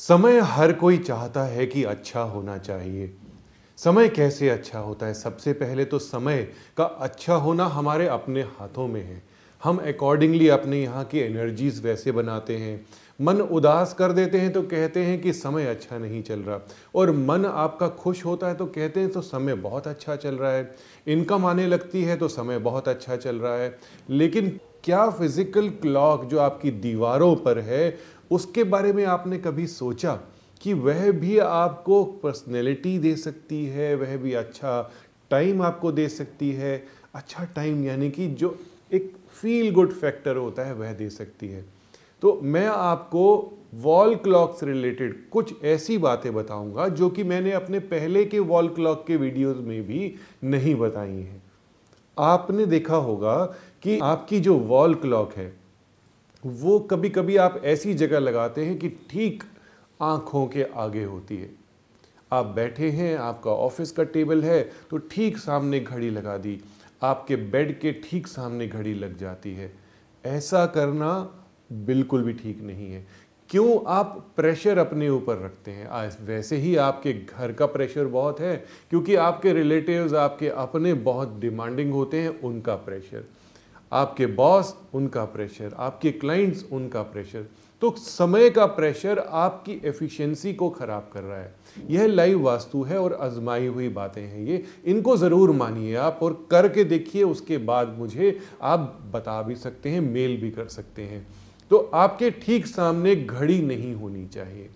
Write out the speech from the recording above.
समय हर कोई चाहता है कि अच्छा होना चाहिए। समय कैसे अच्छा होता है? सबसे पहले तो समय का अच्छा होना हमारे अपने हाथों में है। हम अकॉर्डिंगली अपने यहाँ की एनर्जीज वैसे बनाते हैं। मन उदास कर देते हैं तो कहते हैं कि समय अच्छा नहीं चल रहा। और मन आपका खुश होता है तो कहते हैं तो समय बहुत अच्छा चल रहा है। इनकम आने लगती है तो समय बहुत अच्छा चल रहा है। लेकिन क्या फ़िज़िकल क्लॉक जो आपकी दीवारों पर है, उसके बारे में आपने कभी सोचा कि वह भी आपको पर्सनैलिटी दे सकती है, वह भी अच्छा टाइम आपको दे सकती है? अच्छा टाइम यानी कि जो एक फील गुड फैक्टर होता है, वह दे सकती है। तो मैं आपको वॉल क्लॉक से रिलेटेड कुछ ऐसी बातें बताऊँगा जो कि मैंने अपने पहले के वॉल क्लॉक के वीडियोस में भी नहीं बताई हैं। आपने देखा होगा कि आपकी जो वॉल क्लॉक है, वो कभी कभी आप ऐसी जगह लगाते हैं कि ठीक आँखों के आगे होती है। आप बैठे हैं, आपका ऑफ़िस का टेबल है तो ठीक सामने घड़ी लगा दी। आपके बेड के ठीक सामने घड़ी लग जाती है। ऐसा करना बिल्कुल भी ठीक नहीं है। क्यों आप प्रेशर अपने ऊपर रखते हैं? आज वैसे ही आपके घर का प्रेशर बहुत है, क्योंकि आपके रिलेटिव्स आपके अपने बहुत डिमांडिंग होते हैं, उनका प्रेशर आपके बॉस उनका प्रेशर आपके क्लाइंट्स उनका प्रेशर तो समय का प्रेशर आपकी एफिशिएंसी को खराब कर रहा है। यह लाइव वास्तु है और आजमाई हुई बातें हैं ये। इनको ज़रूर मानिए आप और करके देखिए, उसके बाद मुझे आप बता भी सकते हैं, मेल भी कर सकते हैं। तो आपके ठीक सामने घड़ी नहीं होनी चाहिए।